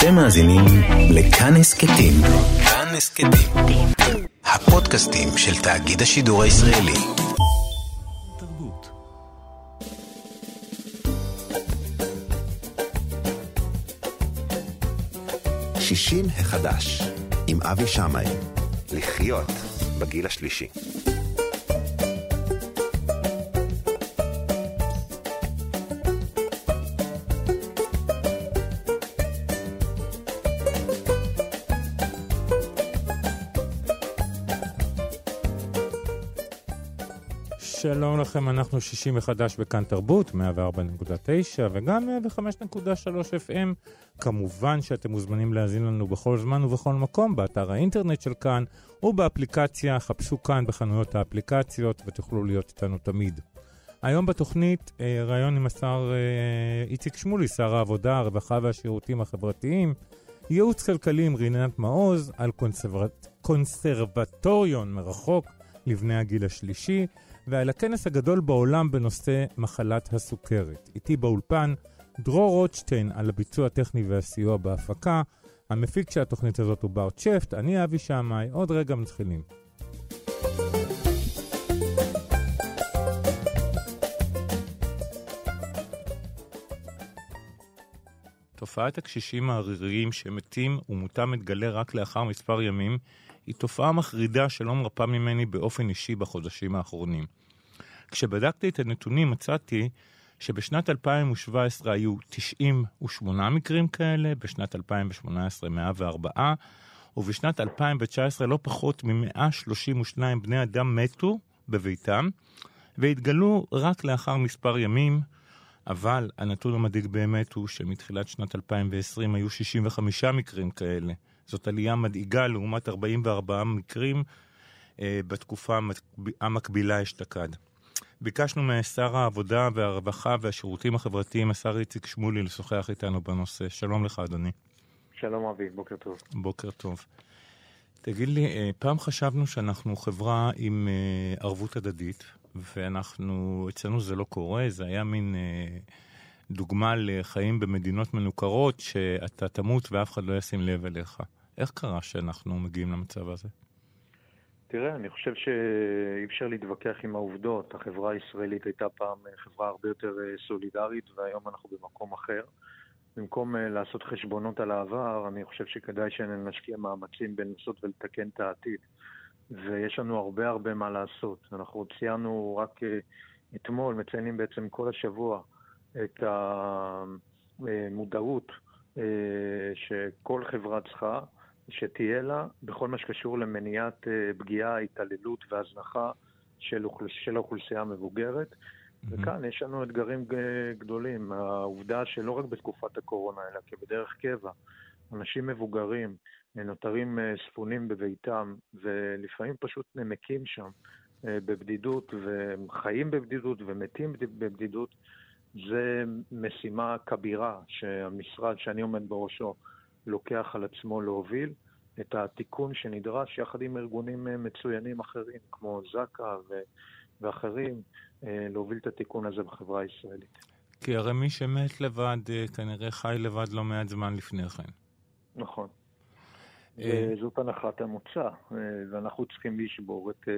אתם מאזינים לכאן הסכתים. כאן הסכתים. הפודקאסטים של תאגיד השידור הישראלי. שישים החדש, עם אבי שמאי. לחיות בגיל השלישי. שלום לכם, אנחנו שישי מחדש בכאן תרבות, 104.9 וגם 105.3 FM. כמובן שאתם מוזמנים להאזין לנו בכל זמן ובכל מקום, באתר האינטרנט של כאן ובאפליקציה, חפשו כאן בחנויות האפליקציות ותוכלו להיות איתנו תמיד. היום בתוכנית אה, ראיון עם השר אה, איציק שמולי, שר העבודה, הרווחה והשירותים החברתיים, ייעוץ כלכלי עם רינת מעוז על קונסרב... קונסרבטוריון מרחוק לבני הגיל השלישי. ועל הכנס הגדול בעולם בנושא מחלת הסוכרת. איתי באולפן דרור רוטשטיין על הביצוע הטכני והסיוע בהפקה. המפיק של התוכנית הזאת הוא בר צ'פט, אני אבי שמאי, עוד רגע מתחילים. תופעת הקשישים העריריים שמתים ומותם מתגלה רק לאחר מספר ימים היא תופעה מחרידה שלא מרפה ממני באופן אישי בחודשים האחרונים. כשבדקתי את הנתונים מצאתי שבשנת 2017 היו 98 מקרים כאלה, בשנת 2018 104, ובשנת 2019 לא פחות מ-132 בני אדם מתו בביתם, והתגלו רק לאחר מספר ימים, אבל הנתון המדאיג באמת הוא שמתחילת שנת 2020 היו 65 מקרים כאלה. זאת עלייה מדאיגה לעומת 44 מקרים אה, בתקופה המקבילה אשתקד. ביקשנו משר העבודה והרווחה והשירותים החברתיים, השר איציק שמולי, לשוחח איתנו בנושא. שלום לך, אדוני. שלום אבי, בוקר טוב. בוקר טוב. תגיד לי, אה, פעם חשבנו שאנחנו חברה עם אה, ערבות הדדית, ואנחנו, אצלנו זה לא קורה, זה היה מין אה, דוגמה לחיים במדינות מנוכרות, שאתה תמות ואף אחד לא ישים לב אליך. איך קרה שאנחנו מגיעים למצב הזה? תראה, אני חושב שאי אפשר להתווכח עם העובדות. החברה הישראלית הייתה פעם חברה הרבה יותר אה, סולידרית, והיום אנחנו במקום אחר. במקום אה, לעשות חשבונות על העבר, אני חושב שכדאי שנשקיע מאמצים בלנסות ולתקן את העתיד. ויש לנו הרבה הרבה מה לעשות. אנחנו ציינו רק אה, אתמול, מציינים בעצם כל השבוע את המודעות שכל חברה צריכה. שתהיה לה בכל מה שקשור למניעת אה, פגיעה, התעללות והזנחה של, אוכלוס... של האוכלוסייה המבוגרת. Mm-hmm. וכאן יש לנו אתגרים גדולים. העובדה שלא רק בתקופת הקורונה, אלא כבדרך קבע, אנשים מבוגרים נותרים אה, ספונים בביתם, ולפעמים פשוט נמקים שם אה, בבדידות, וחיים בבדידות ומתים בבדידות, זה משימה כבירה שהמשרד שאני עומד בראשו לוקח על עצמו להוביל את התיקון שנדרש יחד עם ארגונים אה, מצוינים אחרים, כמו זק"א ואחרים, אה, להוביל את התיקון הזה בחברה הישראלית. כי הרי מי שמת לבד, אה, כנראה חי לבד לא מעט זמן לפני כן. נכון. זאת הנחת המוצא, ואנחנו צריכים לשבור את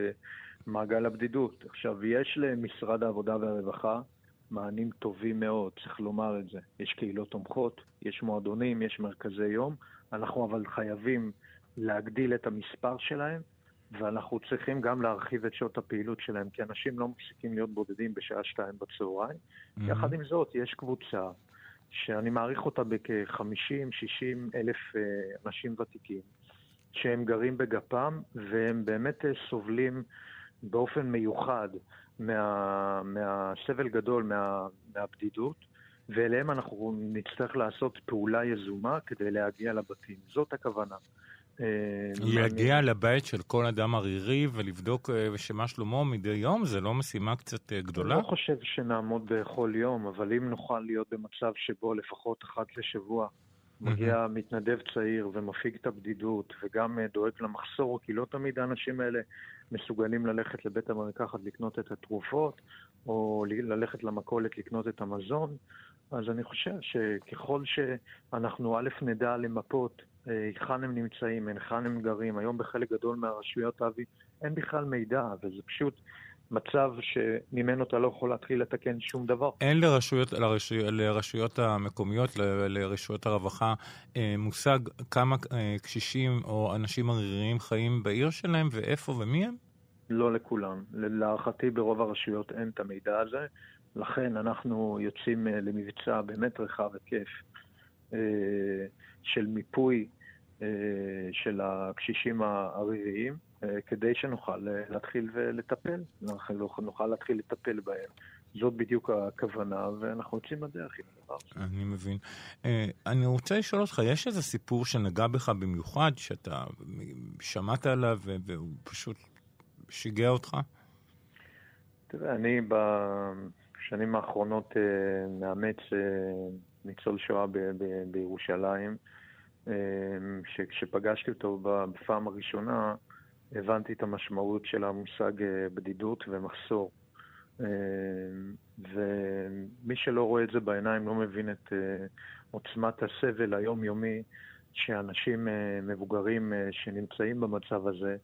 מעגל הבדידות. עכשיו, יש למשרד העבודה והרווחה מענים טובים מאוד, צריך לומר את זה. יש קהילות תומכות, יש מועדונים, יש מרכזי יום, אנחנו אבל חייבים להגדיל את המספר שלהם, ואנחנו צריכים גם להרחיב את שעות הפעילות שלהם, כי אנשים לא מפסיקים להיות בודדים בשעה שתיים בצהריים. Mm-hmm. יחד עם זאת, יש קבוצה שאני מעריך אותה בכ-50-60 אלף אה, אנשים ותיקים, שהם גרים בגפם, והם באמת אה, סובלים באופן מיוחד מה, מהסבל גדול, מה, מהבדידות, ואליהם אנחנו נצטרך לעשות פעולה יזומה כדי להגיע לבתים. זאת הכוונה. אה, להגיע לבית של כל אדם ערירי ולבדוק אה, שמה שלמה מדי יום, זה לא משימה קצת אה, גדולה? אני לא חושב שנעמוד בכל יום, אבל אם נוכל להיות במצב שבו לפחות אחת לשבוע מגיע מתנדב צעיר ומפיג את הבדידות וגם דואג למחסור, כי לא תמיד האנשים האלה מסוגלים ללכת לבית המרקחת לקנות את התרופות, או ללכת למכולת לקנות את המזון, אז אני חושב שככל שאנחנו א' נדע למפות היכן הם נמצאים, היכן הם גרים, היום בחלק גדול מהרשויות, אבי, אין בכלל מידע, וזה פשוט מצב שממנו אתה לא יכול להתחיל לתקן שום דבר. אין לרשויות, לרשויות, לרשויות המקומיות, ל, לרשויות הרווחה, אה, מושג כמה אה, קשישים או אנשים עריריים חיים בעיר שלהם ואיפה ומי הם? לא לכולם. להערכתי ברוב הרשויות אין את המידע הזה, לכן אנחנו יוצאים אה, למבצע באמת רחב היקף של מיפוי של הקשישים העריריים. אה, כדי שנוכל אה, להתחיל ולטפל, אנחנו נוכל להתחיל לטפל בהם. זאת בדיוק הכוונה, ואנחנו יוצאים לדרך עם הדבר הזה. אני מבין. אה, אני רוצה לשאול אותך, יש איזה סיפור שנגע בך במיוחד, שאתה שמעת עליו והוא פשוט שיגע אותך? תראה, אני בשנים האחרונות מאמץ ניצול שואה בירושלים, שכשפגשתי אותו בפעם הראשונה, הבנתי את המשמעות של המושג אה, בדידות ומחסור. אה, ומי שלא רואה את זה בעיניים לא מבין את אה, עוצמת הסבל היומיומי שאנשים מבוגרים שנמצאים במצב הזה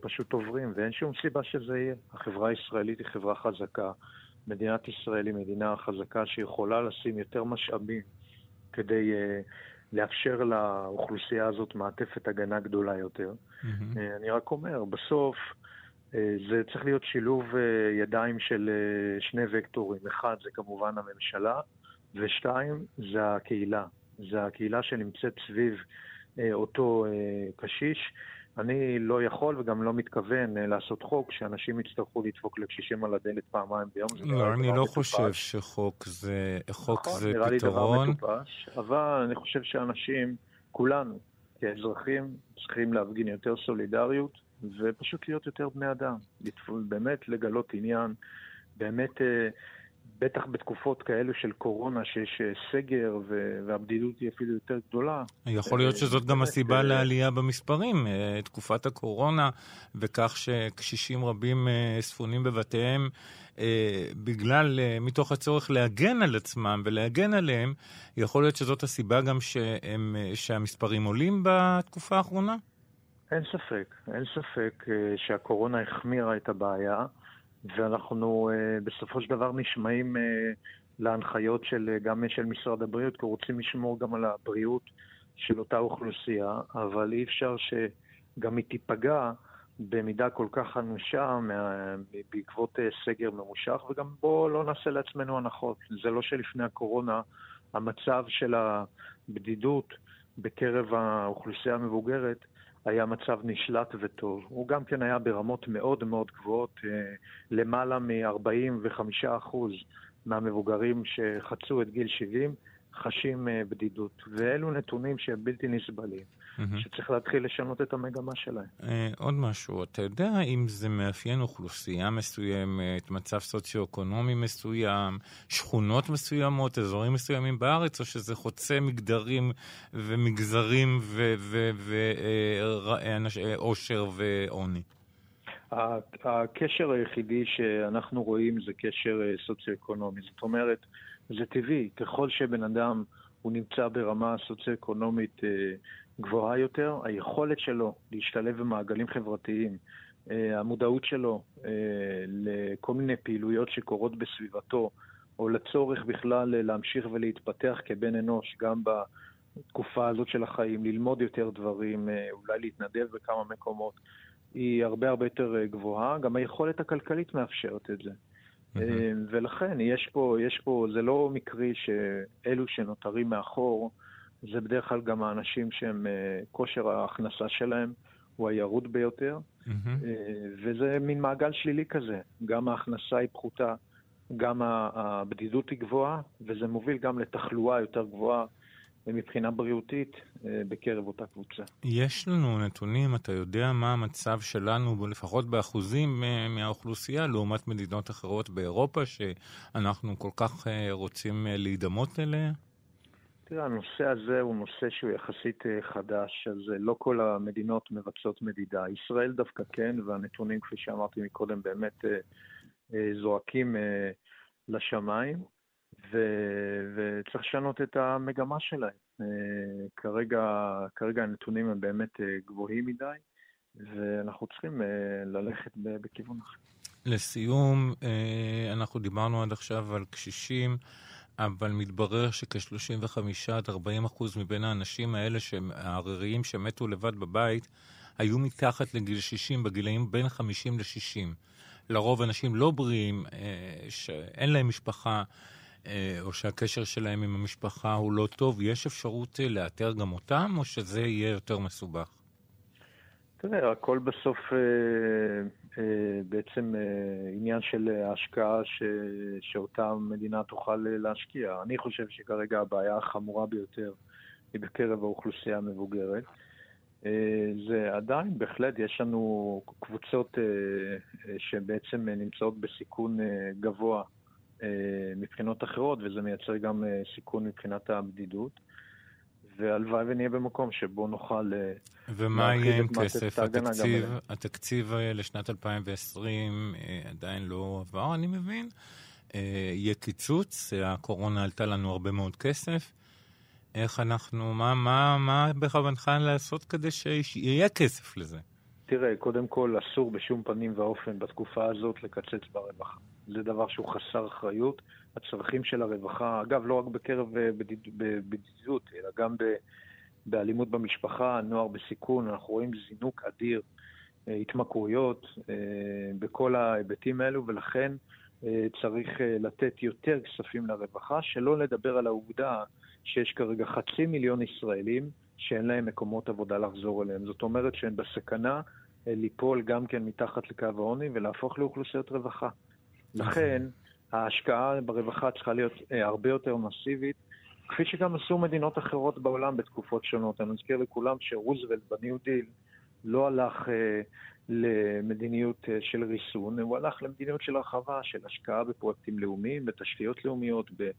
פשוט עוברים, ואין שום סיבה שזה יהיה. החברה הישראלית היא חברה חזקה. מדינת ישראל היא מדינה חזקה שיכולה לשים יותר משאבים כדי לאפשר לאוכלוסייה הזאת מעטפת הגנה גדולה יותר. Mm-hmm. אני רק אומר, בסוף אה, זה צריך להיות שילוב אה, ידיים של שני וקטורים. אחד זה כמובן הממשלה, ושתיים זה הקהילה. זה הקהילה שנמצאת סביב אותו קשיש. אני לא יכול וגם לא מתכוון אה, לעשות חוק שאנשים יצטרכו לדפוק לקשישים על הדלת פעמיים ביום. לא, אני לא חושב שחוק זה, חוק נכון, זה נראה פתרון. לי דבר מטופש, אבל אני חושב שאנשים, כולנו, כאזרחים, צריכים להפגין יותר סולידריות ופשוט להיות יותר בני אדם. באמת לגלות עניין, באמת... בטח בתקופות כאלו של קורונה, שיש אה, סגר והבדידות היא אפילו יותר גדולה. יכול להיות אה, שזאת גם הסיבה אה, לעלייה במספרים, תקופת הקורונה, וכך שקשישים רבים ספונים בבתיהם בגלל, מתוך הצורך להגן על עצמם ולהגן עליהם, יכול להיות שזאת הסיבה גם שהם, שהמספרים עולים בתקופה האחרונה? אין ספק, אין ספק שהקורונה החמירה את הבעיה. ואנחנו uh, בסופו של דבר נשמעים uh, להנחיות של, uh, גם של משרד הבריאות, כי רוצים לשמור גם על הבריאות של אותה אוכלוסייה, אבל אי אפשר שגם היא תיפגע במידה כל כך אנושה מה, בעקבות uh, סגר ממושך, וגם בואו לא נעשה לעצמנו הנחות. זה לא שלפני הקורונה המצב של הבדידות בקרב האוכלוסייה המבוגרת היה מצב נשלט וטוב. הוא גם כן היה ברמות מאוד מאוד גבוהות, אה, למעלה מ-45% מהמבוגרים שחצו את גיל 70 חשים אה, בדידות. ואלו נתונים שהם בלתי נסבלים. שצריך להתחיל לשנות את המגמה שלהם. אה, עוד משהו, אתה יודע אם זה מאפיין אוכלוסייה מסוימת, מצב סוציו-אקונומי מסוים, שכונות מסוימות, אזורים מסוימים בארץ, או שזה חוצה מגדרים ומגזרים ועושר ועוני? הקשר היחידי שאנחנו רואים זה קשר סוציו-אקונומי. זאת אומרת, זה טבעי, ככל שבן אדם הוא נמצא ברמה סוציו-אקונומית אה, גבוהה יותר, היכולת שלו להשתלב במעגלים חברתיים, אה, המודעות שלו אה, לכל מיני פעילויות שקורות בסביבתו, או לצורך בכלל להמשיך ולהתפתח כבן אנוש, גם בתקופה הזאת של החיים, ללמוד יותר דברים, אולי להתנדב בכמה מקומות, היא הרבה הרבה יותר גבוהה. גם היכולת הכלכלית מאפשרת את זה. Mm-hmm. ולכן יש פה, יש פה, זה לא מקרי שאלו שנותרים מאחור, זה בדרך כלל גם האנשים שהם, אה, כושר ההכנסה שלהם הוא הירוד ביותר, mm-hmm. וזה מין מעגל שלילי כזה. גם ההכנסה היא פחותה, גם הבדידות היא גבוהה, וזה מוביל גם לתחלואה יותר גבוהה מבחינה בריאותית אה, בקרב אותה קבוצה. יש לנו נתונים, אתה יודע מה המצב שלנו, לפחות באחוזים מהאוכלוסייה, לעומת מדינות אחרות באירופה, שאנחנו כל כך רוצים להידמות אליה? תראה, הנושא הזה הוא נושא שהוא יחסית חדש, אז לא כל המדינות מבצעות מדידה. ישראל דווקא כן, והנתונים, כפי שאמרתי מקודם, באמת זועקים לשמיים. ו... וצריך לשנות את המגמה שלהם. אה, כרגע, כרגע הנתונים הם באמת אה, גבוהים מדי, ואנחנו צריכים ללכת בכיוון אחר. לסיום, אנחנו דיברנו עד עכשיו על קשישים. אבל מתברר שכ-35 עד 40 אחוז מבין האנשים האלה, העריריים שמתו לבד בבית, היו מתחת לגיל 60, בגילאים בין 50 ל-60. לרוב אנשים לא בריאים, אה, שאין להם משפחה, אה, או שהקשר שלהם עם המשפחה הוא לא טוב, יש אפשרות אה, לאתר גם אותם, או שזה יהיה יותר מסובך? תראה, הכל בסוף אה, אה, בעצם אה, עניין של השקעה ש, שאותה מדינה תוכל להשקיע. אני חושב שכרגע הבעיה החמורה ביותר היא בקרב האוכלוסייה המבוגרת. זה עדיין, בהחלט, יש לנו קבוצות שבעצם נמצאות בסיכון גבוה מבחינות אחרות, וזה מייצר גם סיכון מבחינת הבדידות. והלוואי ונהיה במקום שבו נוכל אה, ומה יהיה עם כסף? התקציב, התקציב אה, לשנת 2020 אה, עדיין לא עבר, אני מבין. יהיה קיצוץ, הקורונה עלתה לנו הרבה מאוד כסף. איך אנחנו, מה, מה, מה בכוונתך לעשות כדי שיהיה כסף לזה? תראה, קודם כל, אסור בשום פנים ואופן בתקופה הזאת לקצץ ברווחה. זה דבר שהוא חסר אחריות. הצרכים של הרווחה, אגב, לא רק בקרב אה, בדידות, אלא גם באלימות במשפחה, נוער בסיכון, אנחנו רואים זינוק אדיר, אה, התמכרויות אה, בכל ההיבטים האלו, ולכן צריך לתת יותר כספים לרווחה, שלא לדבר על העובדה שיש כרגע חצי מיליון ישראלים שאין להם מקומות עבודה לחזור אליהם. זאת אומרת שהם בסכנה ליפול גם כן מתחת לקו העוני ולהפוך לאוכלוסיות רווחה. לכן, ההשקעה ברווחה צריכה להיות אה, הרבה יותר מסיבית, כפי שגם עשו מדינות אחרות בעולם בתקופות שונות. אני מזכיר לכולם שרוזוולט בניו דיל לא הלך אה, למדיניות אה, של ריסון, הוא הלך למדיניות של הרחבה, של השקעה בפרויקטים לאומיים, בתשתיות לאומיות, ב...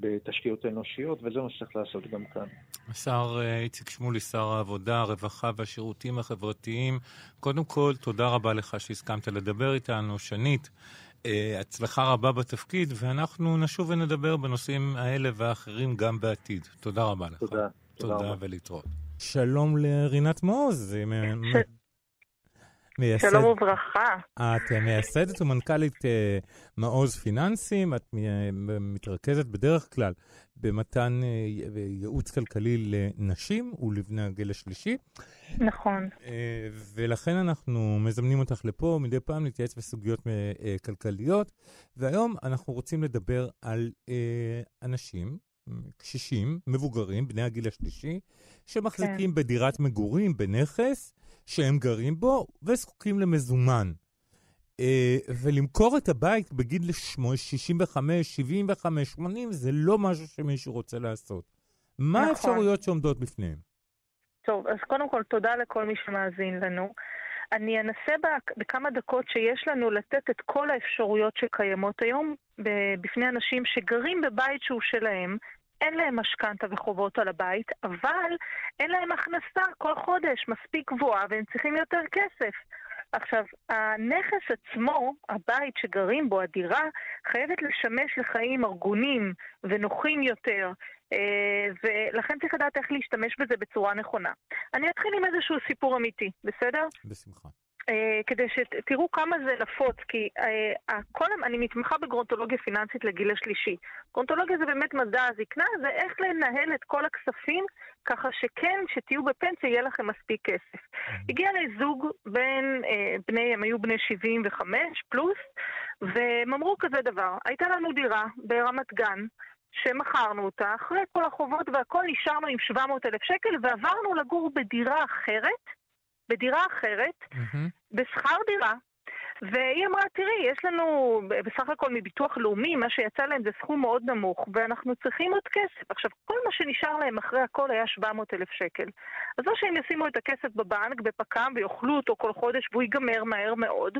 בתשתיות אנושיות, וזה מה שצריך לעשות גם כאן. השר אה, איציק שמולי, שר העבודה, הרווחה והשירותים החברתיים, קודם כל, תודה רבה לך שהסכמת לדבר איתנו. שנית, אה, הצלחה רבה בתפקיד, ואנחנו נשוב ונדבר בנושאים האלה והאחרים גם בעתיד. תודה רבה לך. תודה. תודה ולהתראות. שלום לרינת מעוז. מייסד... שלום וברכה. את מייסדת ומנכ"לית uh, מעוז פיננסים, את מתרכזת בדרך כלל במתן uh, ייעוץ כלכלי לנשים ולבני הגיל השלישי. נכון. Uh, ולכן אנחנו מזמנים אותך לפה מדי פעם להתייעץ בסוגיות uh, כלכליות, והיום אנחנו רוצים לדבר על uh, אנשים, קשישים, מבוגרים, בני הגיל השלישי, שמחזיקים כן. בדירת מגורים, בנכס, שהם גרים בו וזקוקים למזומן. אה, ולמכור את הבית בגיל 65, 75, 80, זה לא משהו שמישהו רוצה לעשות. מה נכון. האפשרויות שעומדות בפניהם? טוב, אז קודם כל, תודה לכל מי שמאזין לנו. אני אנסה בכמה דקות שיש לנו לתת את כל האפשרויות שקיימות היום בפני אנשים שגרים בבית שהוא שלהם, אין להם משכנתה וחובות על הבית, אבל אין להם הכנסה כל חודש מספיק גבוהה והם צריכים יותר כסף. עכשיו, הנכס עצמו, הבית שגרים בו, הדירה, חייבת לשמש לחיים ארגונים ונוחים יותר, אה, ולכן צריך לדעת איך להשתמש בזה בצורה נכונה. אני אתחיל עם איזשהו סיפור אמיתי, בסדר? בשמחה. אה, כדי שתראו כמה זה נפוץ, כי אה, כל, אני מתמחה בגרונטולוגיה פיננסית לגיל השלישי. גרונטולוגיה זה באמת מדע הזקנה, זה איך לנהל את כל הכספים ככה שכן, כשתהיו בפנסיה יהיה לכם מספיק כסף. הגיע לזוג בין אה, בני, הם היו בני 75 פלוס, והם אמרו כזה דבר, הייתה לנו דירה ברמת גן, שמכרנו אותה, אחרי כל החובות והכל נשארנו עם 700 אלף שקל ועברנו לגור בדירה אחרת. בדירה אחרת, mm-hmm. בשכר דירה, והיא אמרה, תראי, יש לנו בסך הכל מביטוח לאומי, מה שיצא להם זה סכום מאוד נמוך, ואנחנו צריכים עוד כסף. עכשיו, כל מה שנשאר להם אחרי הכל היה 700 אלף שקל. אז או שהם ישימו את הכסף בבנק, בפק"ם, ויאכלו אותו כל חודש, והוא ייגמר מהר מאוד,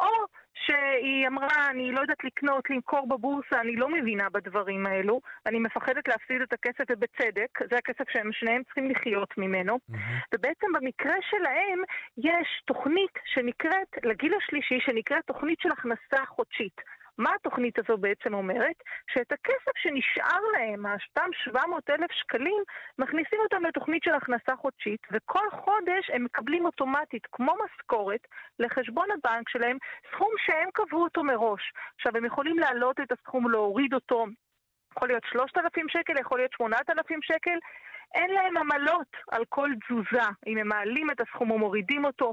או שהיא אמרה, אני לא יודעת לקנות, למכור בבורסה, אני לא מבינה בדברים האלו, אני מפחדת להפסיד את הכסף, ובצדק, זה הכסף שהם שניהם צריכים לחיות ממנו. Mm-hmm. ובעצם במקרה שלהם יש תוכנית שנקראת, לגיל השלישי, שנקראת תוכנית של הכנסה חודשית. מה התוכנית הזו בעצם אומרת? שאת הכסף שנשאר להם, אותם 700 אלף שקלים, מכניסים אותם לתוכנית של הכנסה חודשית, וכל חודש הם מקבלים אוטומטית, כמו משכורת, לחשבון הבנק שלהם, סכום שהם קבעו אותו מראש. עכשיו, הם יכולים להעלות את הסכום, להוריד אותו, יכול להיות 3,000 שקל, יכול להיות 8,000 שקל. אין להם עמלות על כל תזוזה, אם הם מעלים את הסכום או מורידים אותו.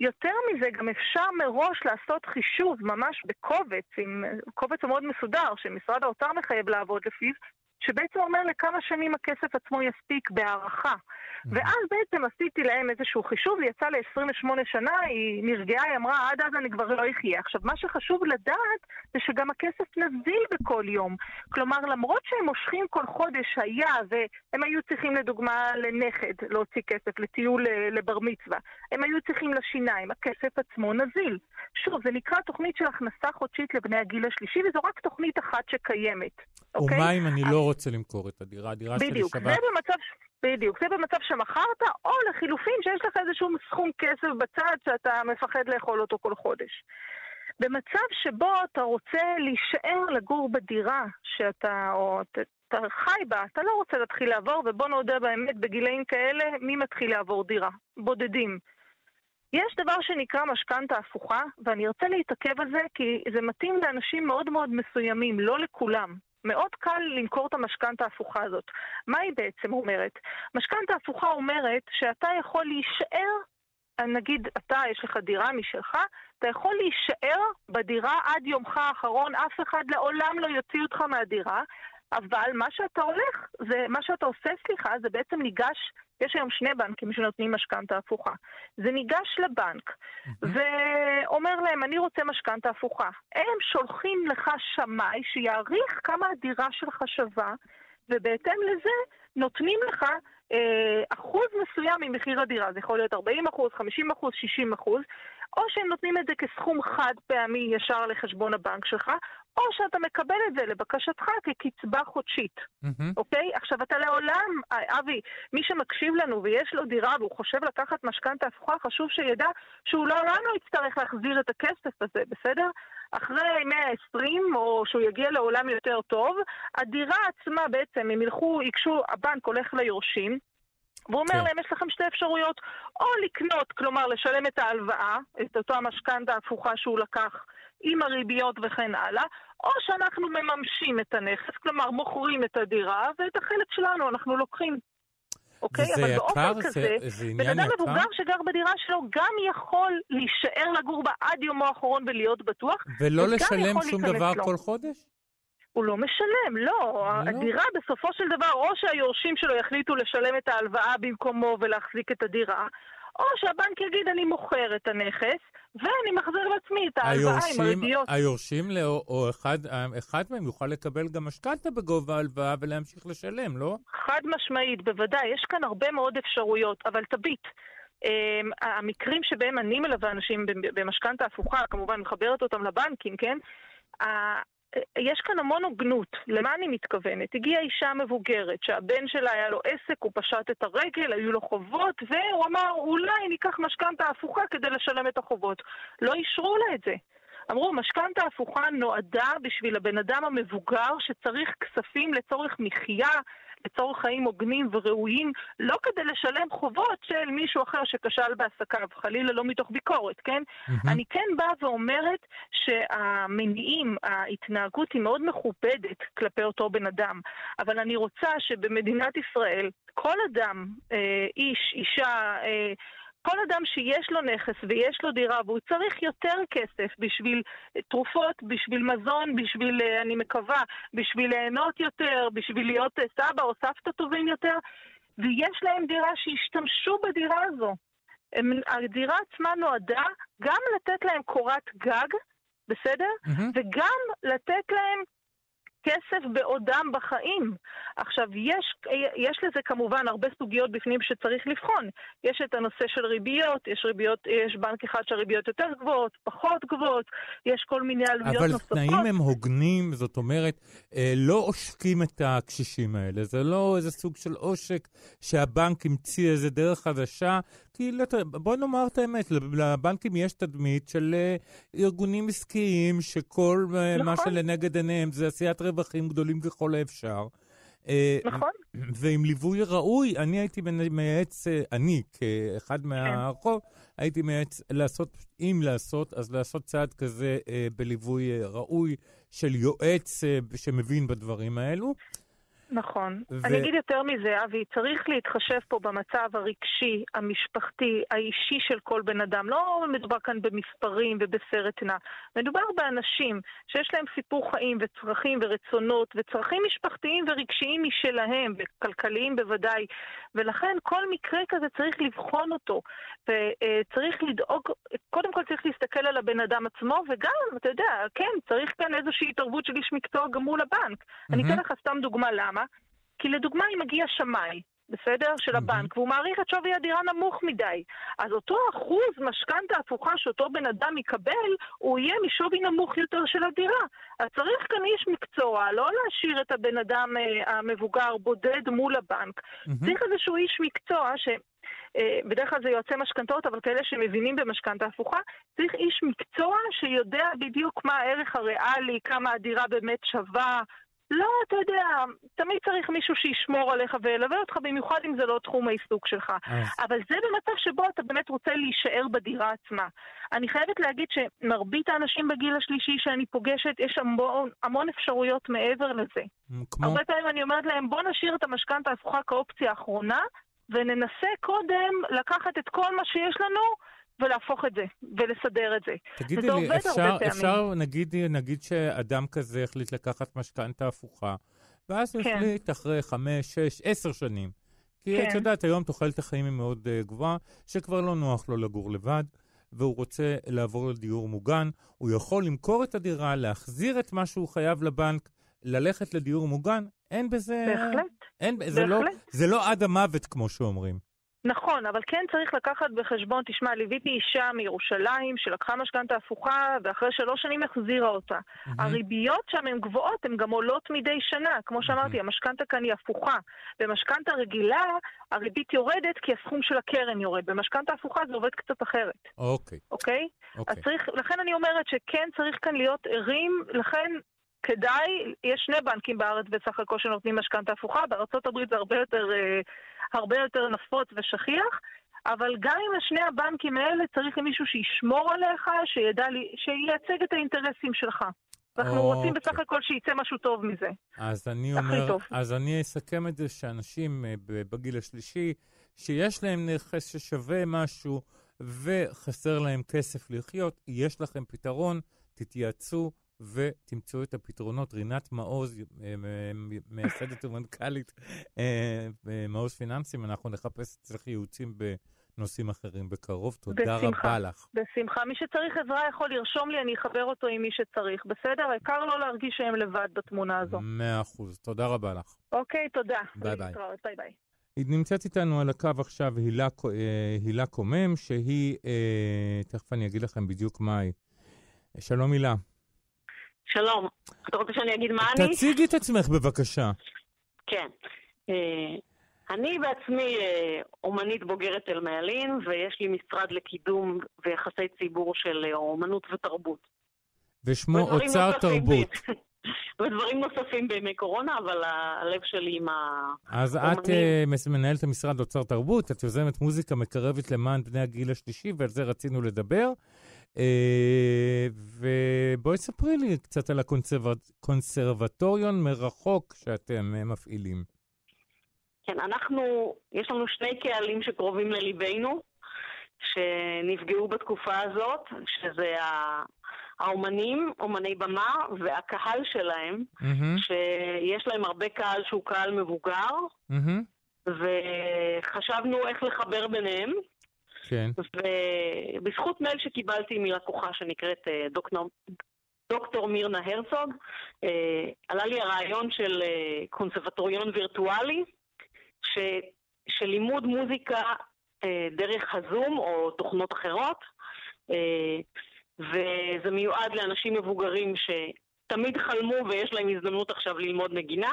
יותר מזה, גם אפשר מראש לעשות חישוב ממש בקובץ, עם קובץ מאוד מסודר, שמשרד האוצר מחייב לעבוד לפיו, שבעצם אומר לכמה שנים הכסף עצמו יספיק בהערכה. ואז בעצם עשיתי להם איזשהו חישוב, היא יצאה ל-28 שנה, היא נרגעה, היא אמרה, עד אז אני כבר לא אחיה. עכשיו, מה שחשוב לדעת זה שגם הכסף נזיל בכל יום. כלומר, למרות שהם מושכים כל חודש היה, והם היו צריכים לדוגמה לנכד להוציא כסף, לטיול לבר מצווה, הם היו צריכים לשיניים, הכסף עצמו נזיל. שוב, זה נקרא תוכנית של הכנסה חודשית לבני הגיל השלישי, וזו רק תוכנית אחת שקיימת. אוקיי? ומה אם אני לא רוצה למכור את הדירה? הדירה שלי שווה... בדיוק, זה במצב... בדיוק, זה במצב שמכרת, או לחילופין שיש לך איזשהו סכום כסף בצד שאתה מפחד לאכול אותו כל חודש. במצב שבו אתה רוצה להישאר לגור בדירה שאתה, או אתה חי בה, אתה לא רוצה להתחיל לעבור, ובוא נודה באמת, בגילאים כאלה, מי מתחיל לעבור דירה? בודדים. יש דבר שנקרא משכנתה הפוכה, ואני ארצה להתעכב על זה כי זה מתאים לאנשים מאוד מאוד מסוימים, לא לכולם. מאוד קל למכור את המשכנתה ההפוכה הזאת. מה היא בעצם אומרת? משכנתה הפוכה אומרת שאתה יכול להישאר, נגיד אתה, יש לך דירה משלך, אתה יכול להישאר בדירה עד יומך האחרון, אף אחד לעולם לא יוציא אותך מהדירה, אבל מה שאתה הולך, זה, מה שאתה עושה, סליחה, זה בעצם ניגש, יש היום שני בנקים שנותנים משכנתה הפוכה. זה ניגש לבנק ואומר להם, אני רוצה משכנתה הפוכה. הם שולחים לך שמאי שיעריך כמה הדירה שלך שווה, ובהתאם לזה נותנים לך אה, אחוז מסוים ממחיר הדירה. זה יכול להיות 40 אחוז, 50 אחוז, 60 אחוז, או שהם נותנים את זה כסכום חד פעמי ישר לחשבון הבנק שלך, או שאתה מקבל את זה לבקשתך כקצבה חודשית, mm-hmm. אוקיי? עכשיו, אתה לעולם, אבי, מי שמקשיב לנו ויש לו דירה והוא חושב לקחת משכנתה הפוכה, חשוב שידע שהוא לעולם לא יצטרך להחזיר את הכסף הזה, בסדר? אחרי 120, או שהוא יגיע לעולם יותר טוב, הדירה עצמה בעצם, הם ילכו, ייגשו, הבנק הולך ליורשים, והוא אומר כן. להם, יש לכם שתי אפשרויות, או לקנות, כלומר לשלם את ההלוואה, את אותו המשכנתה ההפוכה שהוא לקח עם הריביות וכן הלאה, או שאנחנו מממשים את הנכס, כלומר מוכרים את הדירה, ואת החלק שלנו אנחנו לוקחים. אוקיי? זה אבל יקר? כזה, זה, זה עניין יקר? בן אדם מבוגר שגר בדירה שלו גם יכול להישאר לגור בה עד יומו האחרון ולהיות בטוח. ולא לשלם שום דבר לו. כל חודש? הוא לא משלם, לא. לא. הדירה בסופו של דבר, או שהיורשים שלו יחליטו לשלם את ההלוואה במקומו ולהחזיק את הדירה, או שהבנק יגיד, אני מוכר את הנכס, ואני מחזיר לעצמי את ההלוואה עם הריביות. היורשים, לא, או אחד, אחד מהם יוכל לקבל גם משכנתה בגובה ההלוואה ולהמשיך לשלם, לא? חד משמעית, בוודאי. יש כאן הרבה מאוד אפשרויות, אבל תביט. Um, המקרים שבהם אני מלווה אנשים במשכנתה הפוכה, כמובן מחברת אותם לבנקים, כן? יש כאן המון הוגנות. למה אני מתכוונת? הגיעה אישה מבוגרת שהבן שלה היה לו עסק, הוא פשט את הרגל, היו לו חובות, והוא אמר, אולי ניקח משכנתה הפוכה כדי לשלם את החובות. לא אישרו לה את זה. אמרו, משכנתה הפוכה נועדה בשביל הבן אדם המבוגר שצריך כספים לצורך מחיה, לצורך חיים הוגנים וראויים, לא כדי לשלם חובות של מישהו אחר שכשל בעסקיו, חלילה לא מתוך ביקורת, כן? Mm-hmm. אני כן באה ואומרת שהמניעים, ההתנהגות היא מאוד מכובדת כלפי אותו בן אדם, אבל אני רוצה שבמדינת ישראל כל אדם, אה, איש, אישה, אה, כל אדם שיש לו נכס ויש לו דירה והוא צריך יותר כסף בשביל תרופות, בשביל מזון, בשביל, אה, אני מקווה, בשביל ליהנות יותר, בשביל להיות אה, סבא או סבתא טובים יותר, ויש להם דירה שישתמשו בדירה הזו. הם, הדירה עצמה נועדה גם לתת להם קורת גג, בסדר? Mm-hmm. וגם לתת להם כסף בעודם בחיים. עכשיו, יש, יש לזה כמובן הרבה סוגיות בפנים שצריך לבחון. יש את הנושא של ריביות, יש ריביות, יש בנק אחד שהריביות יותר גבוהות, פחות גבוהות, יש כל מיני עלויות אבל נוספות. אבל תנאים הם הוגנים, זאת אומרת, אה, לא עושקים את הקשישים האלה. זה לא איזה סוג של עושק שהבנק המציא איזה דרך חדשה, כי בוא נאמר את האמת, לבנקים יש תדמית של אה, ארגונים עסקיים שכל אה, נכון. מה שלנגד עיניהם זה עשיית רווחים גדולים ככל האפשר. אה, נכון. ועם ליווי ראוי, אני הייתי מייעץ, אני כאחד כן. מהרחוב, הייתי מייעץ לעשות, אם לעשות, אז לעשות צעד כזה בליווי ראוי של יועץ שמבין בדברים האלו. נכון. ו... אני אגיד יותר מזה, אבי, צריך להתחשב פה במצב הרגשי, המשפחתי, האישי של כל בן אדם. לא מדובר כאן במספרים ובסרט נע. מדובר באנשים שיש להם סיפור חיים וצרכים ורצונות וצרכים משפחתיים ורגשיים משלהם, וכלכליים בוודאי. ולכן כל מקרה כזה צריך לבחון אותו, וצריך לדאוג, קודם כל צריך להסתכל על הבן אדם עצמו, וגם, אתה יודע, כן, צריך כאן איזושהי התערבות של איש מקצוע גם מול הבנק. Mm-hmm. אני אתן לך סתם דוגמה למה. כי לדוגמה, אם מגיע שמאי, בסדר? של הבנק, והוא מעריך את שווי הדירה נמוך מדי. אז אותו אחוז משכנתה הפוכה שאותו בן אדם יקבל, הוא יהיה משווי נמוך יותר של הדירה. אז צריך כאן איש מקצוע, לא להשאיר את הבן אדם אה, המבוגר בודד מול הבנק. צריך איזשהו איש מקצוע ש... אה, בדרך כלל זה יועצי משכנתאות, אבל כאלה שמבינים במשכנתה הפוכה, צריך איש מקצוע שיודע בדיוק מה הערך הריאלי, כמה הדירה באמת שווה, לא, אתה יודע, תמיד צריך מישהו שישמור עליך וילווה אותך, במיוחד אם זה לא תחום העיסוק שלך. אבל זה במצב שבו אתה באמת רוצה להישאר בדירה עצמה. אני חייבת להגיד שמרבית האנשים בגיל השלישי שאני פוגשת, יש המון, המון אפשרויות מעבר לזה. כמו? הרבה פעמים אני אומרת להם, בוא נשאיר את המשכנתה ההפוכה כאופציה האחרונה, וננסה קודם לקחת את כל מה שיש לנו, ולהפוך את זה, ולסדר את זה. תגידי לי, אפשר, אפשר נגיד, נגיד שאדם כזה החליט לקחת משכנתה הפוכה, ואז הוא כן. החליט אחרי חמש, שש, עשר שנים. כי כן. את יודעת, היום תוחלת החיים היא מאוד uh, גבוהה, שכבר לא נוח לו לגור לבד, והוא רוצה לעבור לדיור מוגן. הוא יכול למכור את הדירה, להחזיר את מה שהוא חייב לבנק, ללכת לדיור מוגן. אין בזה... בהחלט. אין, זה, לא- בהחלט. לא, זה לא עד המוות, כמו שאומרים. נכון, אבל כן צריך לקחת בחשבון, תשמע, ליוויתי אישה מירושלים שלקחה משכנתה הפוכה ואחרי שלוש שנים החזירה אותה. Mm-hmm. הריביות שם הן גבוהות, הן גם עולות מדי שנה. כמו שאמרתי, mm-hmm. המשכנתה כאן היא הפוכה. במשכנתה רגילה הריבית יורדת כי הסכום של הקרן יורד. במשכנתה הפוכה זה עובד קצת אחרת. אוקיי. Okay. אוקיי? Okay? Okay. אז צריך, לכן אני אומרת שכן צריך כאן להיות ערים, לכן כדאי, יש שני בנקים בארץ בסך הכל שנותנים משכנתה הפוכה, בארה"ב זה הרבה יותר... אה, הרבה יותר נפוץ ושכיח, אבל גם עם שני הבנקים האלה צריך מישהו שישמור עליך, שידע, לי, שייצג את האינטרסים שלך. אנחנו אוקיי. רוצים בסך הכל שייצא משהו טוב מזה. אז אני אומר, אז אני אסכם את זה שאנשים אה, בגיל השלישי, שיש להם נכס ששווה משהו וחסר להם כסף לחיות, יש לכם פתרון, תתייעצו, ותמצאו את הפתרונות. רינת מעוז, אה, מייסדת ומנכ"לית אה, מעוז פיננסים, אנחנו נחפש אצלך ייעוצים בנושאים אחרים בקרוב. תודה בשמחה, רבה לך. בשמחה. מי שצריך עזרה יכול לרשום לי, אני אחבר אותו עם מי שצריך. בסדר? העיקר לא להרגיש שהם לבד בתמונה הזו. מאה אחוז. תודה רבה לך. אוקיי, תודה. ביי ביי. ביי ביי. היא נמצאת איתנו על הקו עכשיו הילה, אה, הילה קומם, שהיא, תכף אני אגיד לכם בדיוק מה היא. שלום הילה. שלום, אתה רוצה שאני אגיד מה אני? תציגי את עצמך בבקשה. כן. אה, אני בעצמי אה, אומנית בוגרת אלמלין, ויש לי משרד לקידום ויחסי ציבור של אה, אומנות ותרבות. ושמו אוצר תרבות. ודברים נוספים בימי קורונה, אבל הלב שלי עם האומנים. אז את uh, מנהלת המשרד אוצר תרבות, את יוזמת מוזיקה מקרבת למען בני הגיל השלישי, ועל זה רצינו לדבר. אה, ובואי ספרי לי קצת על הקונסרבטוריון מרחוק שאתם אה, מפעילים. כן, אנחנו, יש לנו שני קהלים שקרובים לליבנו, שנפגעו בתקופה הזאת, שזה האומנים, אומני במה, והקהל שלהם, mm-hmm. שיש להם הרבה קהל שהוא קהל מבוגר, mm-hmm. וחשבנו איך לחבר ביניהם. כן. ובזכות מייל שקיבלתי מלקוחה שנקראת אה, דוקטור, דוקטור מירנה הרצוג, עלה לי הרעיון של קונסרבטוריון וירטואלי, ש, של לימוד מוזיקה דרך הזום או תוכנות אחרות, וזה מיועד לאנשים מבוגרים שתמיד חלמו ויש להם הזדמנות עכשיו ללמוד נגינה,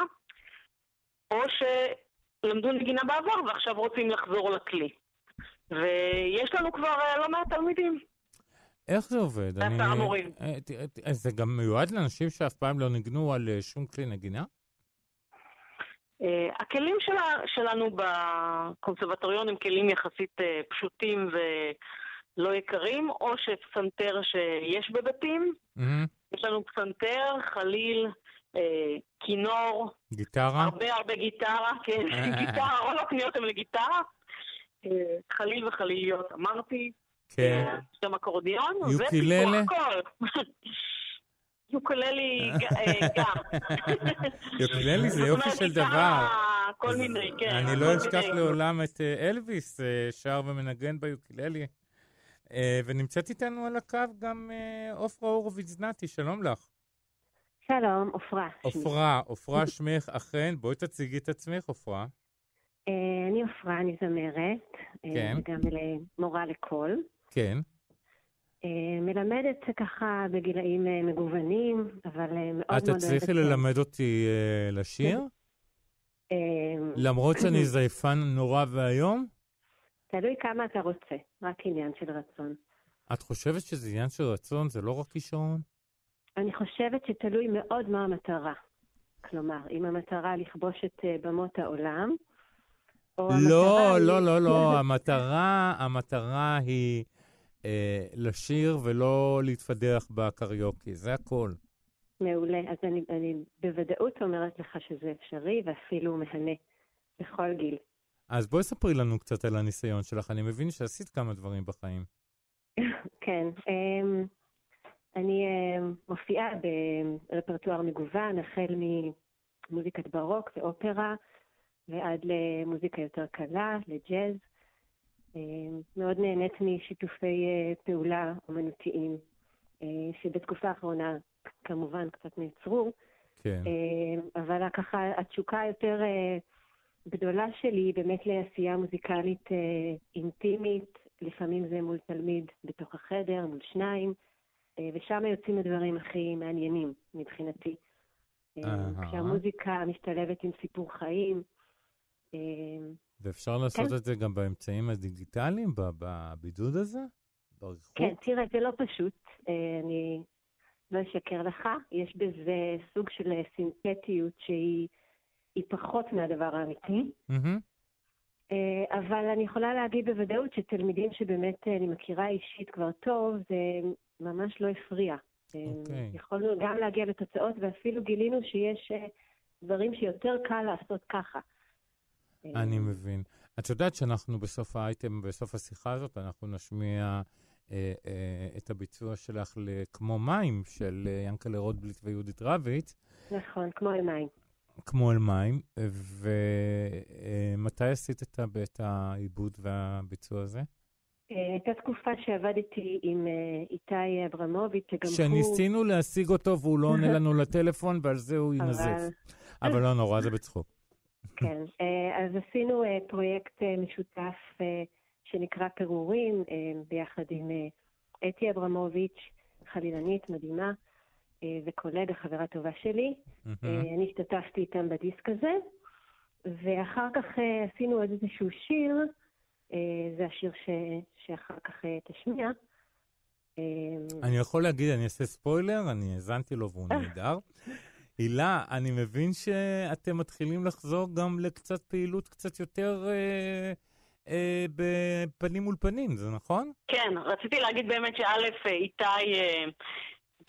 או שלמדו נגינה בעבר ועכשיו רוצים לחזור לכלי. ויש לנו כבר לא מעט תלמידים. איך זה עובד? עשרה אני- מורים. אה, זה גם מיועד לאנשים שאף פעם לא ניגנו על אה, שום כלי נגינה? Uh, הכלים שלה, שלנו בקונסרבטוריון הם כלים יחסית uh, פשוטים ולא יקרים, או שפסנתר שיש בבתים, מהמם. יש לנו פסנתר, חליל, uh, כינור, גיטרה? הרבה הרבה גיטרה, כן, גיטרה, רוב הקניות הן לגיטרה, חליל וחליליות אמרתי, כן. גם אקורדיון, יוקיללה? ופיתוח קול. יוקללי גם. יוקללי זה יופי של דבר. כל מיני, כן. אני לא אשכח. לעולם את אה, אלוויס, אה, שר ומנגן ביוקללי. אה, ונמצאת איתנו על הקו גם עופרה הורוביץ נתי, שלום לך. שלום, עופרה. עופרה, עופרה שמך אכן, בואי תציגי את עצמך, עופרה. אה, אני עופרה, אני זמרת. אה, כן. וגם מורה לקול. כן. אה, מלמדת ככה בגילאים מגוונים, אבל מאוד מאוד את תצליחי ללמד אותי לשיר? למרות שאני זייפן נורא ואיום? תלוי כמה אתה רוצה, רק עניין של רצון. את חושבת שזה עניין של רצון, זה לא רק כישרון? אני חושבת שתלוי מאוד מה המטרה. כלומר, אם המטרה לכבוש את במות העולם, לא, המטרה היא- לא, לא, לא. המטרה, המטרה היא אה, לשיר ולא להתפדח בקריוקי, זה הכל. מעולה. אז אני, אני בוודאות אומרת לך שזה אפשרי ואפילו מהנה בכל גיל. אז בואי ספרי לנו קצת על הניסיון שלך. אני מבין שעשית כמה דברים בחיים. כן. אמ, אני אמ, מופיעה ברפרטואר מגוון, החל ממוזיקת ברוק ואופרה ועד למוזיקה יותר קלה, לג'אז. אמ, מאוד נהנית משיתופי אה, פעולה אומנותיים, אה, שבתקופה האחרונה כמובן קצת נעצרו, כן. אבל ככה התשוקה היותר אה, גדולה שלי היא באמת לעשייה מוזיקלית אה, אינטימית, לפעמים זה מול תלמיד בתוך החדר, מול שניים, אה, ושם יוצאים הדברים הכי מעניינים מבחינתי. אה. כשהמוזיקה משתלבת עם סיפור חיים. אה, ואפשר לעשות כן. את זה גם באמצעים הדיגיטליים, בבידוד הזה? בריחוק? כן, תראה, זה לא פשוט, אה, אני לא אשקר לך, יש בזה סוג של אה, סינתטיות שהיא היא פחות מהדבר האמיתי. אה, אבל אני יכולה להגיד בוודאות שתלמידים שבאמת אני מכירה אישית כבר טוב, זה ממש לא הפריע. אה, אוקיי. יכולנו גם להגיע לתוצאות, ואפילו גילינו שיש דברים שיותר קל לעשות ככה. אה, אני מבין. את יודעת שאנחנו בסוף האייטם, בסוף השיחה הזאת, אנחנו נשמיע אה, אה, את הביצוע שלך ל"כמו מים" של אה, ינקלה רוטבליט ויהודית רביץ, נכון, כמו אל מים. כמו אל מים. ומתי עשית את, העיבוד והביצוע הזה? אה, הייתה תקופה שעבדתי עם אה, איתי אברמוביץ', שגם הוא... שניסינו להשיג אותו והוא לא עונה לנו לטלפון, ועל זה הוא ינזף. אבל- אבל לא נורא, זה בצחוק. כן, אה, אז עשינו אה, פרויקט אה, משותף שנקרא פירורים, ביחד עם אתי אברמוביץ', חלילנית מדהימה, וקולגה, חברה טובה שלי. אני השתתפתי איתם בדיסק הזה, ואחר כך עשינו עוד איזשהו שיר, זה השיר ש... שאחר כך תשמיע. אני יכול להגיד, אני אעשה ספוילר, אני האזנתי לו והוא נהדר. הילה, אני מבין שאתם מתחילים לחזור גם לקצת פעילות קצת יותר אה, אה, בפנים מול פנים, זה נכון? כן, רציתי להגיד באמת שא', איתי אה,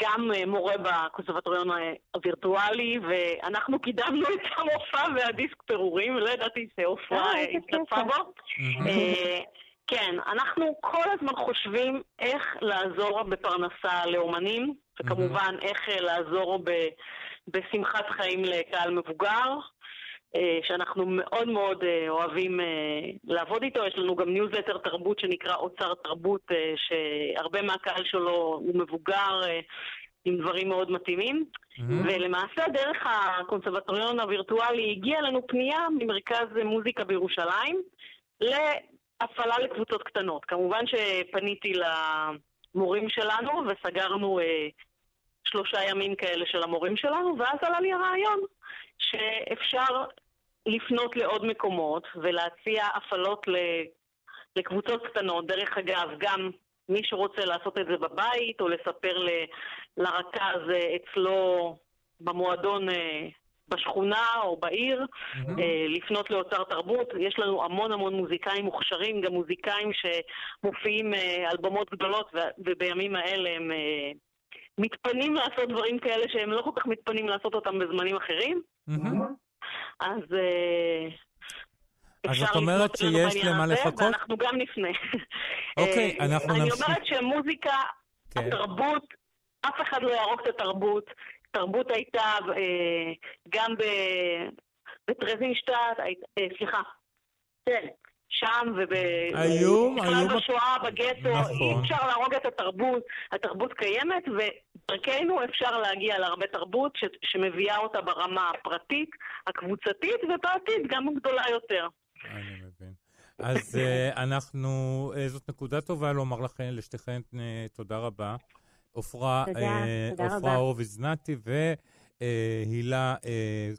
גם אה, מורה בקונסרבטוריון אה, הווירטואלי, ואנחנו קידמנו את המופע והדיסק פירורים, ולא ידעתי שעופרה אה, אה, קטע. בו. אה, כן, אנחנו כל הזמן חושבים איך לעזור בפרנסה לאומנים, וכמובן איך אה, לעזור ב- בשמחת חיים לקהל מבוגר, אה, שאנחנו מאוד מאוד אה, אוהבים אה, לעבוד איתו. יש לנו גם ניוזלטר תרבות שנקרא אוצר תרבות, שהרבה מהקהל שלו הוא מבוגר, עם דברים מאוד מתאימים. Mm-hmm. ולמעשה דרך הקונסרבטוריון הווירטואלי הגיעה לנו פנייה ממרכז מוזיקה בירושלים להפעלה לקבוצות קטנות. כמובן שפניתי למורים שלנו וסגרנו אה, שלושה ימים כאלה של המורים שלנו, ואז עלה לי הרעיון שאפשר לפנות לעוד מקומות ולהציע הפעלות לקבוצות קטנות. דרך אגב, גם מי שרוצה לעשות את זה בבית או לספר לרכז אה, אצלו במועדון אה, בשכונה או בעיר, mm-hmm. לפנות לאוצר תרבות. יש לנו המון המון מוזיקאים מוכשרים, גם מוזיקאים שמופיעים על במות גדולות ובימים האלה הם מתפנים לעשות דברים כאלה שהם לא כל כך מתפנים לעשות אותם בזמנים אחרים. Mm-hmm. אז אז את אומרת שיש למה לחכות? ואנחנו גם נפנה. אוקיי, אנחנו נמשיך. אני אומרת שמוזיקה, כן. התרבות, אף אחד לא יהרוג את התרבות. תרבות הייתה אה, גם בטרזינשטט, אה, סליחה, כן, שם ובכלל בשואה, בגטו, נכון. אי אפשר להרוג את התרבות, התרבות קיימת ודרכנו אפשר להגיע להרבה תרבות ש, שמביאה אותה ברמה הפרטית, הקבוצתית ובעתיד גם גדולה יותר. אני מבין. אז uh, אנחנו, אה, זאת נקודה טובה לומר לכם, לשתיכן אה, תודה רבה. עופרה, עופרה הורוביץ נתי והילה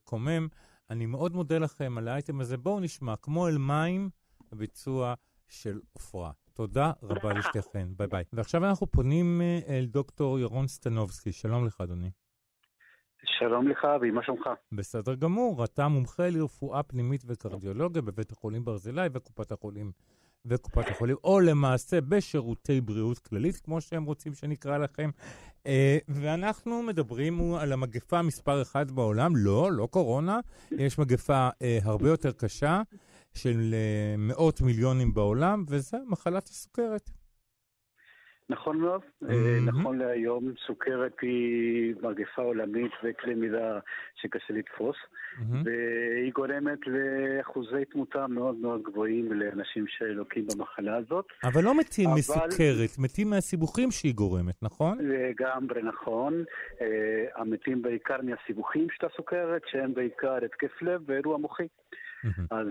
קומם. אני מאוד מודה לכם על האייטם הזה. בואו נשמע, כמו אל מים, הביצוע של עופרה. תודה רבה לשתיכן, ביי ביי. ועכשיו אנחנו פונים אל דוקטור ירון סטנובסקי. שלום לך, אדוני. שלום לך, ומה שלומך? בסדר גמור, אתה מומחה לרפואה פנימית וקרדיולוגיה בבית החולים ברזילי וקופת החולים וקופת החולים, או למעשה בשירותי בריאות כללית, כמו שהם רוצים שנקרא לכם. אה, ואנחנו מדברים על המגפה מספר אחת בעולם, לא, לא קורונה, יש מגפה אה, הרבה יותר קשה של אה, מאות מיליונים בעולם, וזה מחלת הסוכרת. נכון מאוד. Mm-hmm. נכון להיום, סוכרת היא מגפה עולמית וכלי מידה שקשה לתפוס. והיא גורמת לאחוזי תמותה מאוד מאוד גבוהים לאנשים שלוקים במחלה הזאת. אבל לא מתים. מסוכרת, מתים מהסיבוכים שהיא גורמת, נכון? לגמרי נכון. אה, המתים בעיקר מהסיבוכים של הסוכרת, שהם בעיקר התקף לב ואירוע מוחי. אז...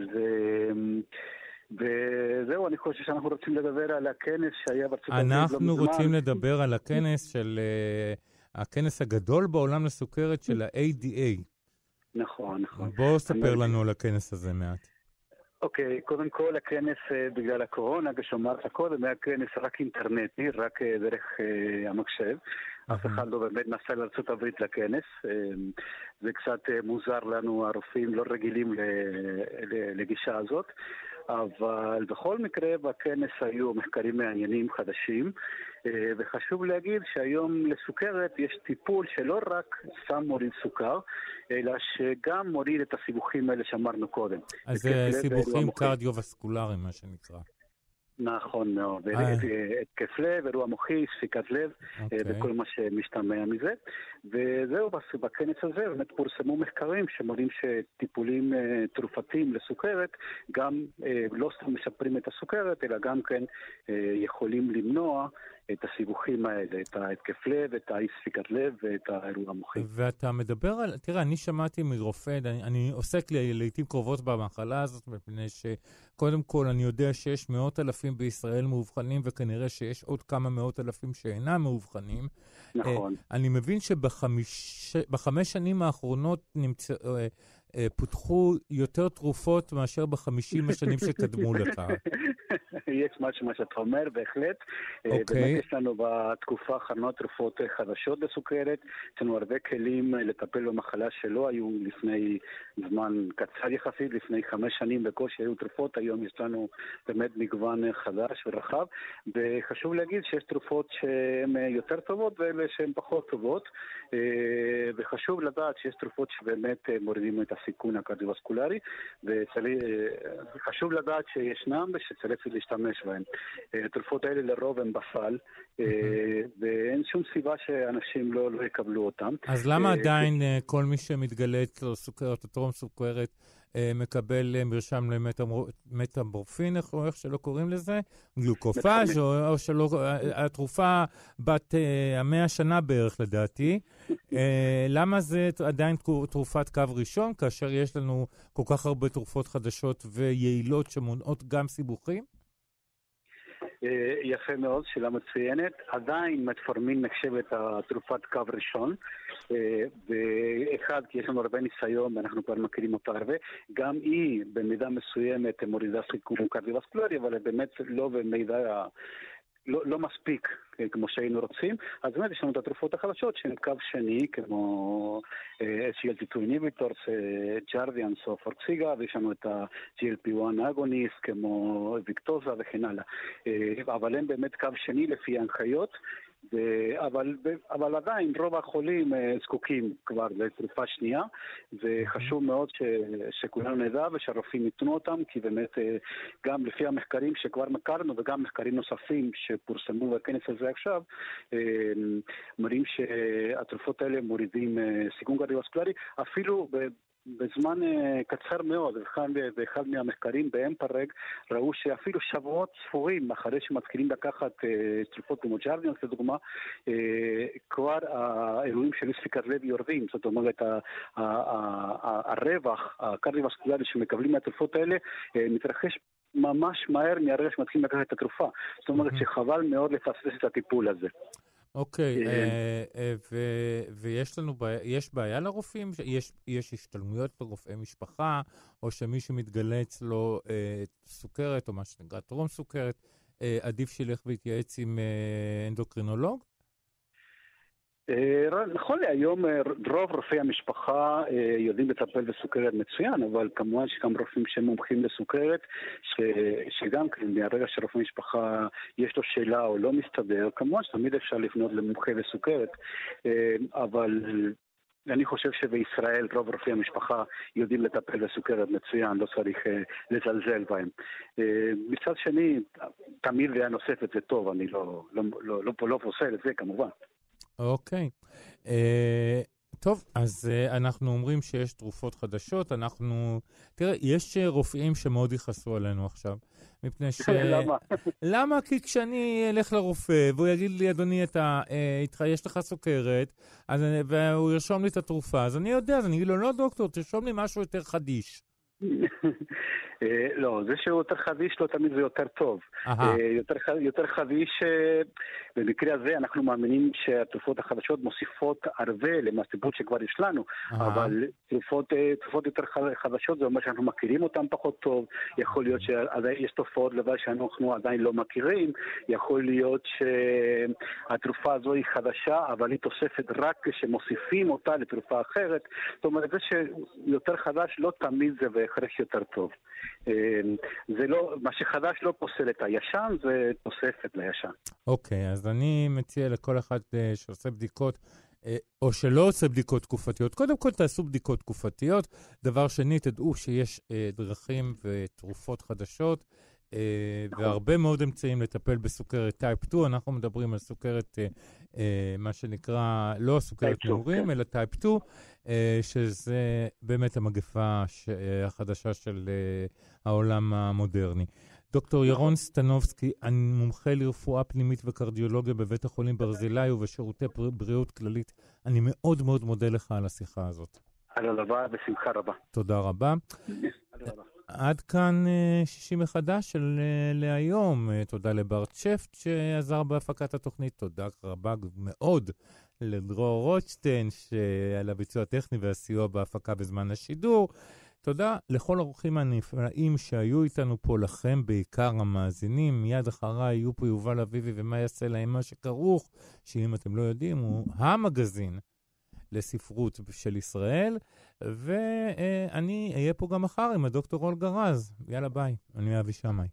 וזהו, אני חושב שאנחנו רוצים לדבר על הכנס שהיה בארצות הברית לא אנחנו רוצים לדבר על הכנס של, uh, הכנס הגדול בעולם לסוכרת של ה-ADA. נכון, נכון. בואו ספר לנו על הכנס הזה מעט. אוקיי, okay, קודם כל הכנס uh, בגלל הקורונה, כשאמרת קודם, היה כנס רק אינטרנטי, רק uh, דרך uh, המחשב. אף אחד לא באמת נסע לארה"ב לכנס. זה קצת מוזר לנו, הרופאים לא רגילים לגישה הזאת. אבל בכל מקרה בכנס היו מחקרים מעניינים חדשים, אה, וחשוב להגיד שהיום לסוכרת יש טיפול שלא רק סתם מוריד סוכר, אלא שגם מוריד את הסיבוכים האלה שאמרנו קודם. אז זה סיבוכים קרדיו-וסקולריים, מה שנקרא. נכון מאוד, אה. התקף לב, אירוע מוחי, ספיקת לב אוקיי. וכל מה שמשתמע מזה. וזהו, בכנס הזה באמת פורסמו מחקרים שמראים שטיפולים אה, תרופתיים לסוכרת גם אה, לא סתם משפרים את הסוכרת, אלא גם כן יכולים למנוע את הסיבוכים האלה, את ההתקף לב, את האי ספיקת לב ואת האירוע המוחי. ואתה מדבר על, תראה, אני שמעתי מרופא, אני, אני עוסק לי, לעיתים קרובות במחלה הזאת, מפני שקודם כל אני יודע שיש מאות אלפים בישראל מאובחנים, וכנראה שיש עוד כמה מאות אלפים שאינם מאובחנים. נכון. Uh, אני מבין שבחמש שנים האחרונות נמצא... אה, פותחו יותר תרופות מאשר בחמישים השנים שקדמו לך. יש משהו מה שאתה אומר, בהחלט. אה, אוקיי. באמת יש לנו בתקופה האחרונה תרופות חדשות בסוכרת. יש לנו הרבה כלים לטפל במחלה שלא היו לפני זמן קצר יחסית, לפני חמש שנים בקושי היו תרופות, היום יש לנו באמת מגוון חדש ורחב. וחשוב להגיד שיש תרופות שהן יותר טובות ואלה שהן פחות טובות. אה, וחשוב לדעת שיש תרופות שבאמת מורידים את הסיכון הקרדיו-וסקולרי, וחשוב לדעת שישנם ושצריך להשתמש בהם. אה, התרופות האלה לרוב הן בסל, אה, ואין שום סיבה שאנשים לא, לא יקבלו אותם. אז למה אה, עדיין כל מי שמתגלה אצלו סוכרת או טרום סוכרת אה, מקבל אה, מרשם למטמורפין, איך, איך שלא קוראים לזה, גלוקופאז', או, או שלא, אה, התרופה בת המאה שנה בערך לדעתי. למה זה עדיין תרופת קו ראשון, כאשר יש לנו כל כך הרבה תרופות חדשות ויעילות שמונעות גם סיבוכים? אה, יפה מאוד, שאלה מצוינת. עדיין מטפורמין נחשבת התרופת קו ראשון, אה, ואחד, כי יש לנו הרבה ניסיון ואנחנו כבר מכירים אותה הרבה, גם היא במידה מסוימת מורידה סיכום קרדיו-וסקולרי, אבל באמת לא במידה לא, לא מספיק אה, כמו שהיינו רוצים, אז באמת יש לנו את התרופות החדשות שהן קו שני, כמו SGLT2 איניביטורס, ג'רדיאנס או פורציגה, ויש לנו את ה-GLP1 אגוניסט, כמו ויקטוזה וכן הלאה. אה, אבל הם באמת קו שני לפי ההנחיות. ו... אבל, אבל עדיין רוב החולים אה, זקוקים כבר לתרופה שנייה וחשוב מאוד ש... שכולנו נדע ושהרופאים ייתנו אותם כי באמת אה, גם לפי המחקרים שכבר מכרנו וגם מחקרים נוספים שפורסמו בכנס הזה עכשיו אה, מראים שהתרופות האלה מורידים סיכון קרדיו-אסקולרי אפילו בזמן uh, קצר מאוד, וכאן באחד מהמחקרים באמפרג ראו שאפילו שבועות ספורים אחרי שמתחילים לקחת uh, תרופות כמו ג'רדיאנס לדוגמה, uh, כבר האירועים של ספיקת לב יורדים, זאת אומרת הרווח הקרדיו-וסקולרי שמקבלים מהתרופות האלה uh, מתרחש ממש מהר מהרגע שמתחילים לקחת את התרופה. זאת אומרת שחבל מאוד לפספס את הטיפול הזה. אוקיי, כן. אה, אה, ויש לנו, יש בעיה לרופאים? יש השתלמויות לרופאי משפחה, או שמי שמתגלה אצלו אה, סוכרת, או מה שנקרא טרום סוכרת, עדיף שילך ויתייעץ עם אנדוקרינולוג? אה, נכון להיום אה, רוב רופאי המשפחה אה, יודעים לטפל בסוכרת מצוין, אבל כמובן שגם רופאים שמומחים לסוכרת, ש, שגם כן מהרגע שרופא משפחה יש לו שאלה או לא מסתדר, כמובן שתמיד אפשר לפנות למומחה לסוכרת, אבל אני חושב שבישראל רוב רופאי המשפחה יודעים לטפל בסוכרת מצוין, לא צריך uh, לזלזל בהם. Uh, מצד שני, תמיד דעה נוספת זה טוב, אני לא, לא, לא, לא, לא, פוסל את זה כמובן. אוקיי. אה, טוב, אז uh, אנחנו אומרים שיש תרופות חדשות, אנחנו... תראה, יש uh, רופאים שמאוד יכעסו עלינו עכשיו, מפני ש... למה? למה? כי כשאני אלך לרופא והוא יגיד לי, אדוני, אתה, uh, יש לך סוכרת, אז, והוא ירשום לי את התרופה, אז אני יודע, אז אני אגיד לו, לא, דוקטור, תרשום לי משהו יותר חדיש. אה, לא, זה שהוא יותר חדיש לא תמיד זה יותר טוב. אה, יותר, יותר חדיש, אה, במקרה הזה אנחנו מאמינים שהתרופות החדשות מוסיפות הרבה למצבות שכבר יש לנו, אבל תרופות, תרופות יותר חדשות זה אומר שאנחנו מכירים אותן פחות טוב, יכול להיות שיש תופעות לוואי שאנחנו עדיין לא מכירים, יכול להיות שהתרופה הזו היא חדשה, אבל היא תוספת רק כשמוסיפים אותה לתרופה אחרת. זאת אומרת, זה שיותר חדש לא תמיד זה בהכרח יותר טוב. אמ, זה לא, מה שחדש לא פוסל את הישן, זה תוספת לישן. אוקיי, okay, אז אני מציע לכל אחד uh, שעושה בדיקות, אה, או שלא עושה בדיקות תקופתיות, קודם כל תעשו בדיקות תקופתיות. דבר שני, תדעו שיש אה, דרכים ותרופות חדשות. אה, והרבה מאוד אמצעים לטפל בסוכרת type 2. אנחנו מדברים על סוכרת, אה, אה, מה שנקרא, לא סוכרת נעורים, כן. אלא type 2, אה, שזה באמת המגפה החדשה של העולם המודרני. דוקטור ירון סטנובסקי, אני מומחה לרפואה פנימית וקרדיולוגיה בבית החולים ברזילי ובשירותי בריאות כללית. אני מאוד מאוד מודה לך על השיחה הזאת. על הלוואה, בשמחה רבה. תודה רבה. עד כאן uh, שישי מחדש של uh, להיום. Uh, תודה לברט שפט שעזר בהפקת התוכנית. תודה רבה מאוד לדרור רוטשטיין על הביצוע הטכני והסיוע בהפקה בזמן השידור. תודה לכל האורחים הנפלאים שהיו איתנו פה, לכם בעיקר המאזינים. מיד אחריי יהיו פה יובל אביבי ומה יעשה להם מה שכרוך, שאם אתם לא יודעים, הוא המגזין לספרות של ישראל. ואני אהיה פה גם מחר עם הדוקטור אולגה רז. יאללה ביי, אני אבי שמאי.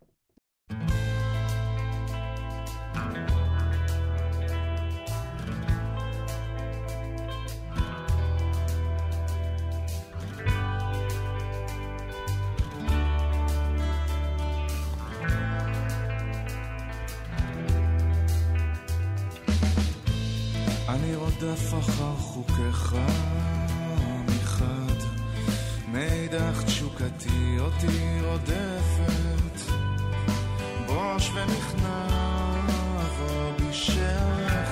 רודף אחר חוקיך מחד. מאידך תשוקתי אותי רודפת, בוש עבור בשעריך.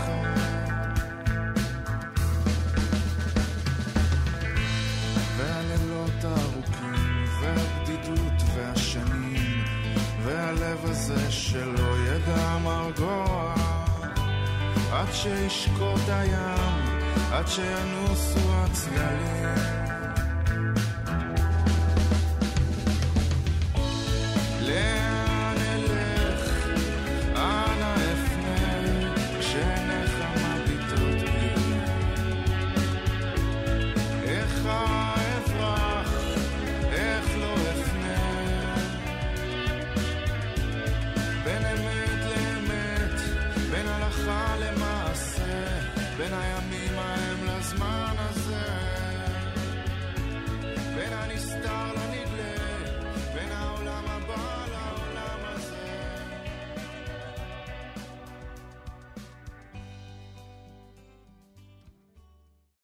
והלילות הארוכים, והבדידות והשנים, והלב הזה שלא ידע מרגוע, עד שישקוט הים, עד שינוסו הצללים.